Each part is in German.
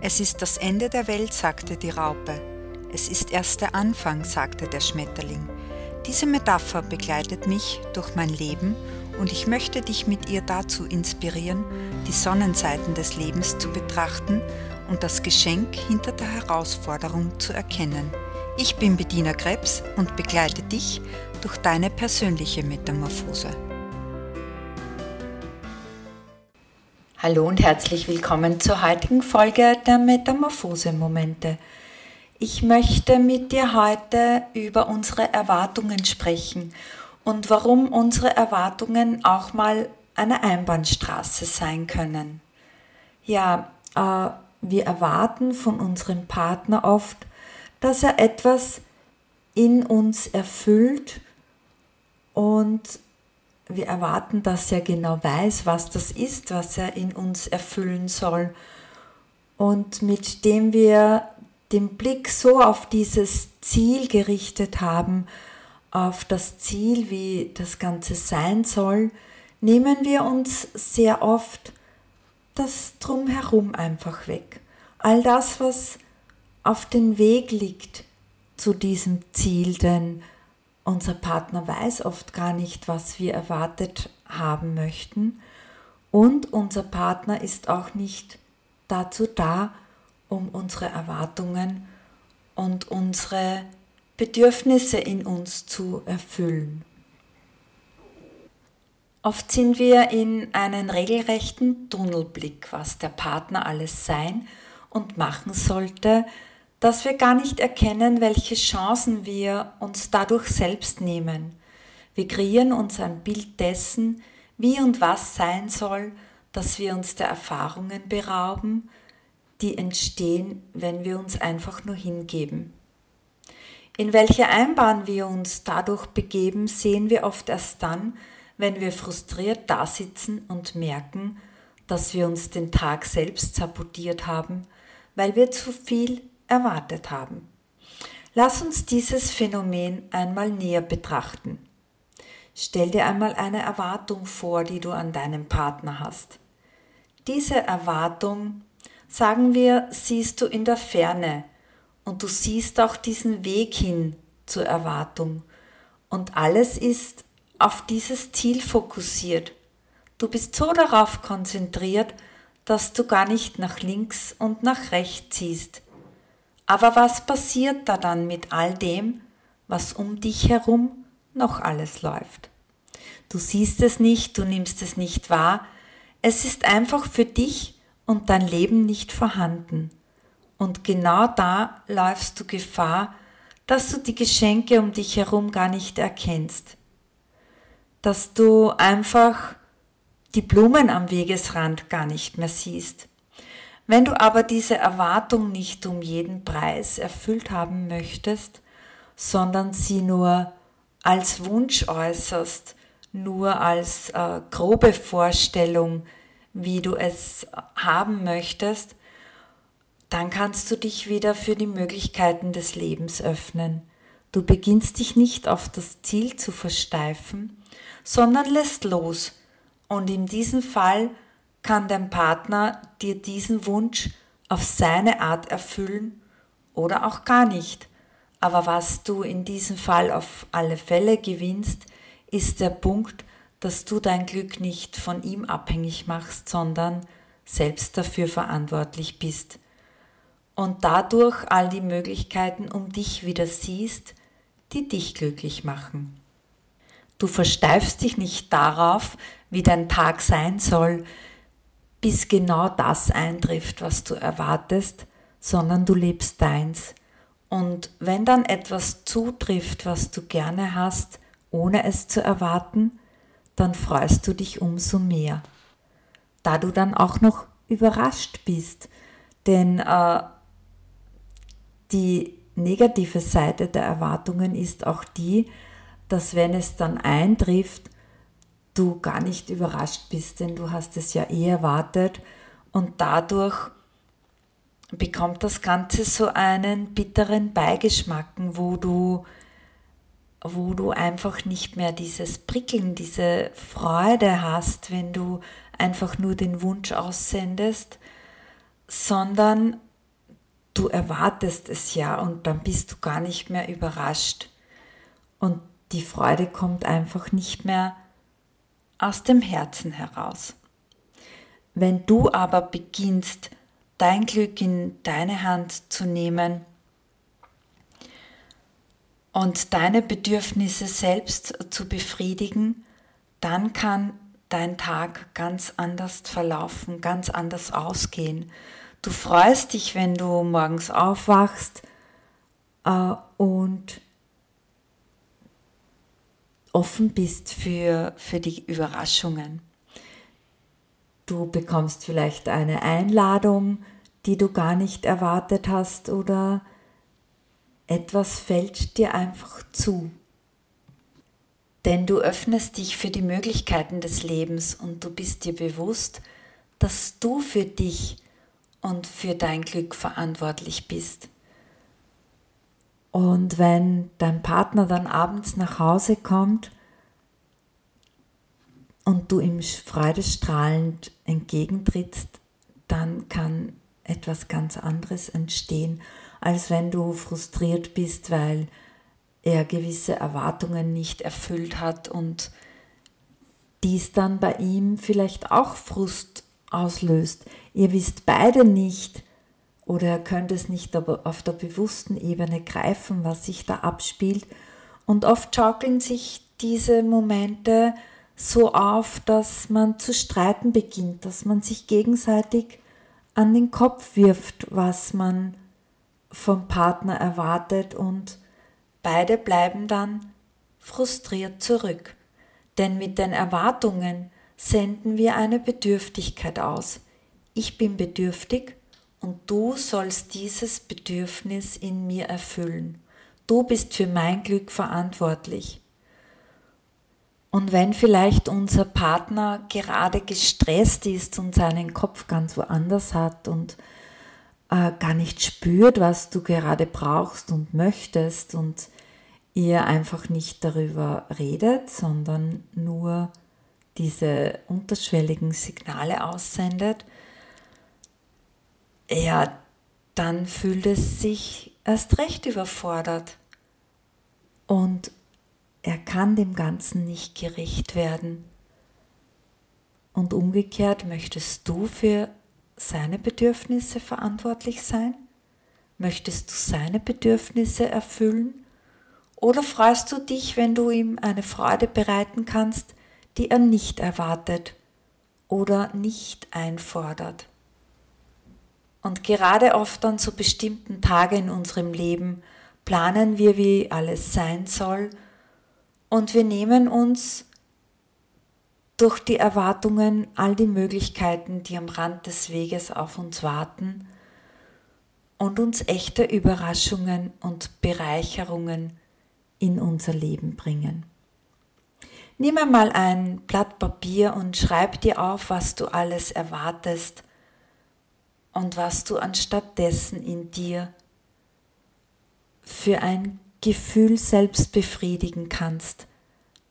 Es ist das Ende der Welt, sagte die Raupe. Es ist erst der Anfang, sagte der Schmetterling. Diese Metapher begleitet mich durch mein Leben und ich möchte dich mit ihr dazu inspirieren, die Sonnenseiten des Lebens zu betrachten und das Geschenk hinter der Herausforderung zu erkennen. Ich bin Bediener Krebs und begleite dich durch deine persönliche Metamorphose. Hallo und herzlich willkommen zur heutigen Folge der Metamorphose-Momente. Ich möchte mit dir heute über unsere Erwartungen sprechen und warum unsere Erwartungen auch mal eine Einbahnstraße sein können. Ja, äh, wir erwarten von unserem Partner oft, dass er etwas in uns erfüllt und wir erwarten, dass er genau weiß, was das ist, was er in uns erfüllen soll. Und mit dem wir den Blick so auf dieses Ziel gerichtet haben, auf das Ziel, wie das Ganze sein soll, nehmen wir uns sehr oft das drumherum einfach weg. All das, was auf den Weg liegt zu diesem Ziel, denn unser Partner weiß oft gar nicht, was wir erwartet haben möchten und unser Partner ist auch nicht dazu da, um unsere Erwartungen und unsere Bedürfnisse in uns zu erfüllen. Oft sind wir in einen regelrechten Tunnelblick, was der Partner alles sein und machen sollte, dass wir gar nicht erkennen, welche Chancen wir uns dadurch selbst nehmen. Wir kreieren uns ein Bild dessen, wie und was sein soll, dass wir uns der Erfahrungen berauben, die entstehen, wenn wir uns einfach nur hingeben. In welche Einbahn wir uns dadurch begeben, sehen wir oft erst dann, wenn wir frustriert dasitzen und merken, dass wir uns den Tag selbst sabotiert haben, weil wir zu viel erwartet haben. Lass uns dieses Phänomen einmal näher betrachten. Stell dir einmal eine Erwartung vor, die du an deinem Partner hast. Diese Erwartung, sagen wir, siehst du in der Ferne und du siehst auch diesen Weg hin zur Erwartung und alles ist auf dieses Ziel fokussiert. Du bist so darauf konzentriert, dass du gar nicht nach links und nach rechts siehst, aber was passiert da dann mit all dem, was um dich herum noch alles läuft? Du siehst es nicht, du nimmst es nicht wahr, es ist einfach für dich und dein Leben nicht vorhanden. Und genau da läufst du Gefahr, dass du die Geschenke um dich herum gar nicht erkennst. Dass du einfach die Blumen am Wegesrand gar nicht mehr siehst. Wenn du aber diese Erwartung nicht um jeden Preis erfüllt haben möchtest, sondern sie nur als Wunsch äußerst, nur als äh, grobe Vorstellung, wie du es haben möchtest, dann kannst du dich wieder für die Möglichkeiten des Lebens öffnen. Du beginnst dich nicht auf das Ziel zu versteifen, sondern lässt los. Und in diesem Fall kann dein Partner dir diesen Wunsch auf seine Art erfüllen oder auch gar nicht. Aber was du in diesem Fall auf alle Fälle gewinnst, ist der Punkt, dass du dein Glück nicht von ihm abhängig machst, sondern selbst dafür verantwortlich bist. Und dadurch all die Möglichkeiten um dich wieder siehst, die dich glücklich machen. Du versteifst dich nicht darauf, wie dein Tag sein soll, bis genau das eintrifft, was du erwartest, sondern du lebst deins. Und wenn dann etwas zutrifft, was du gerne hast, ohne es zu erwarten, dann freust du dich umso mehr. Da du dann auch noch überrascht bist, denn äh, die negative Seite der Erwartungen ist auch die, dass wenn es dann eintrifft, du gar nicht überrascht bist, denn du hast es ja eh erwartet und dadurch bekommt das Ganze so einen bitteren Beigeschmack, wo du, wo du einfach nicht mehr dieses Prickeln, diese Freude hast, wenn du einfach nur den Wunsch aussendest, sondern du erwartest es ja und dann bist du gar nicht mehr überrascht. Und die Freude kommt einfach nicht mehr aus dem Herzen heraus. Wenn du aber beginnst, dein Glück in deine Hand zu nehmen und deine Bedürfnisse selbst zu befriedigen, dann kann dein Tag ganz anders verlaufen, ganz anders ausgehen. Du freust dich, wenn du morgens aufwachst äh, und offen bist für, für die Überraschungen. Du bekommst vielleicht eine Einladung, die du gar nicht erwartet hast oder etwas fällt dir einfach zu. Denn du öffnest dich für die Möglichkeiten des Lebens und du bist dir bewusst, dass du für dich und für dein Glück verantwortlich bist. Und wenn dein Partner dann abends nach Hause kommt und du ihm freudestrahlend entgegentrittst, dann kann etwas ganz anderes entstehen, als wenn du frustriert bist, weil er gewisse Erwartungen nicht erfüllt hat und dies dann bei ihm vielleicht auch Frust auslöst. Ihr wisst beide nicht oder könnt es nicht auf der bewussten Ebene greifen, was sich da abspielt. Und oft schaukeln sich diese Momente so auf, dass man zu streiten beginnt, dass man sich gegenseitig an den Kopf wirft, was man vom Partner erwartet und beide bleiben dann frustriert zurück. Denn mit den Erwartungen senden wir eine Bedürftigkeit aus. Ich bin bedürftig und du sollst dieses Bedürfnis in mir erfüllen. Du bist für mein Glück verantwortlich. Und wenn vielleicht unser Partner gerade gestresst ist und seinen Kopf ganz woanders hat und äh, gar nicht spürt, was du gerade brauchst und möchtest und ihr einfach nicht darüber redet, sondern nur diese unterschwelligen Signale aussendet, ja, dann fühlt es sich erst recht überfordert. Und er kann dem Ganzen nicht gerecht werden. Und umgekehrt möchtest du für seine Bedürfnisse verantwortlich sein? Möchtest du seine Bedürfnisse erfüllen? Oder freust du dich, wenn du ihm eine Freude bereiten kannst, die er nicht erwartet oder nicht einfordert? Und gerade oft an so bestimmten Tagen in unserem Leben planen wir, wie alles sein soll, und wir nehmen uns durch die Erwartungen all die Möglichkeiten, die am Rand des Weges auf uns warten und uns echte Überraschungen und Bereicherungen in unser Leben bringen. Nimm einmal ein Blatt Papier und schreib dir auf, was du alles erwartest und was du anstattdessen in dir für ein Gefühl selbst befriedigen kannst,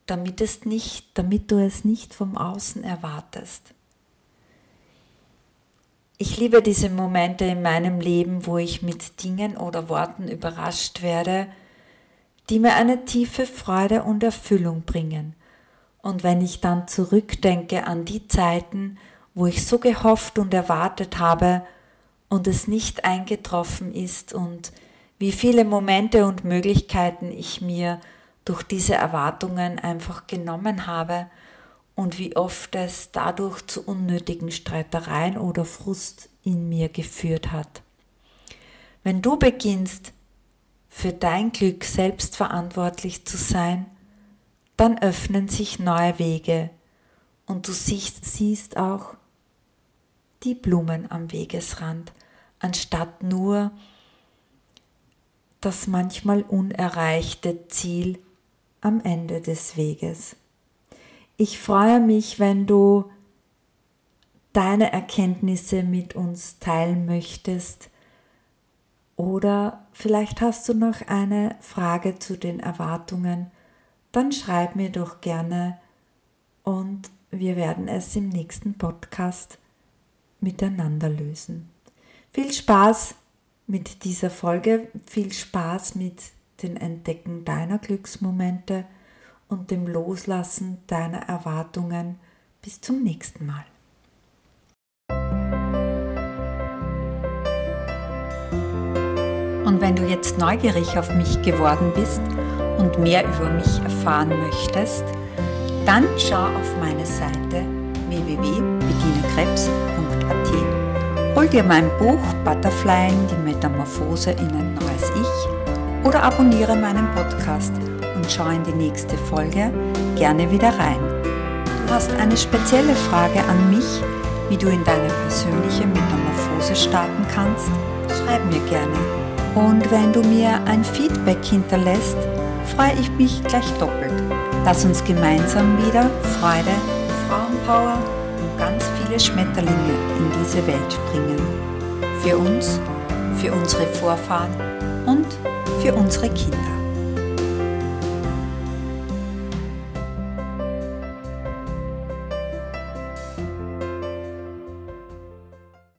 damit, es nicht, damit du es nicht vom Außen erwartest. Ich liebe diese Momente in meinem Leben, wo ich mit Dingen oder Worten überrascht werde, die mir eine tiefe Freude und Erfüllung bringen. Und wenn ich dann zurückdenke an die Zeiten, wo ich so gehofft und erwartet habe und es nicht eingetroffen ist und wie viele Momente und Möglichkeiten ich mir durch diese Erwartungen einfach genommen habe und wie oft es dadurch zu unnötigen Streitereien oder Frust in mir geführt hat. Wenn du beginnst, für dein Glück selbst verantwortlich zu sein, dann öffnen sich neue Wege und du siehst auch die Blumen am Wegesrand, anstatt nur das manchmal unerreichte Ziel am Ende des Weges. Ich freue mich, wenn du deine Erkenntnisse mit uns teilen möchtest oder vielleicht hast du noch eine Frage zu den Erwartungen, dann schreib mir doch gerne und wir werden es im nächsten Podcast miteinander lösen. Viel Spaß mit dieser Folge. Viel Spaß mit dem Entdecken deiner Glücksmomente und dem Loslassen deiner Erwartungen. Bis zum nächsten Mal. Und wenn du jetzt neugierig auf mich geworden bist und mehr über mich erfahren möchtest, dann schau auf meine Seite www.bedinekrebs.at. Hol dir mein Buch Butterfly, die Metamorphose in ein neues Ich oder abonniere meinen Podcast und schau in die nächste Folge gerne wieder rein. Du hast eine spezielle Frage an mich, wie du in deine persönliche Metamorphose starten kannst? Schreib mir gerne. Und wenn du mir ein Feedback hinterlässt, freue ich mich gleich doppelt. Lass uns gemeinsam wieder Freude, Frauenpower und ganz viele Schmetterlinge in diese Welt bringen. Für uns, für unsere Vorfahren und für unsere Kinder.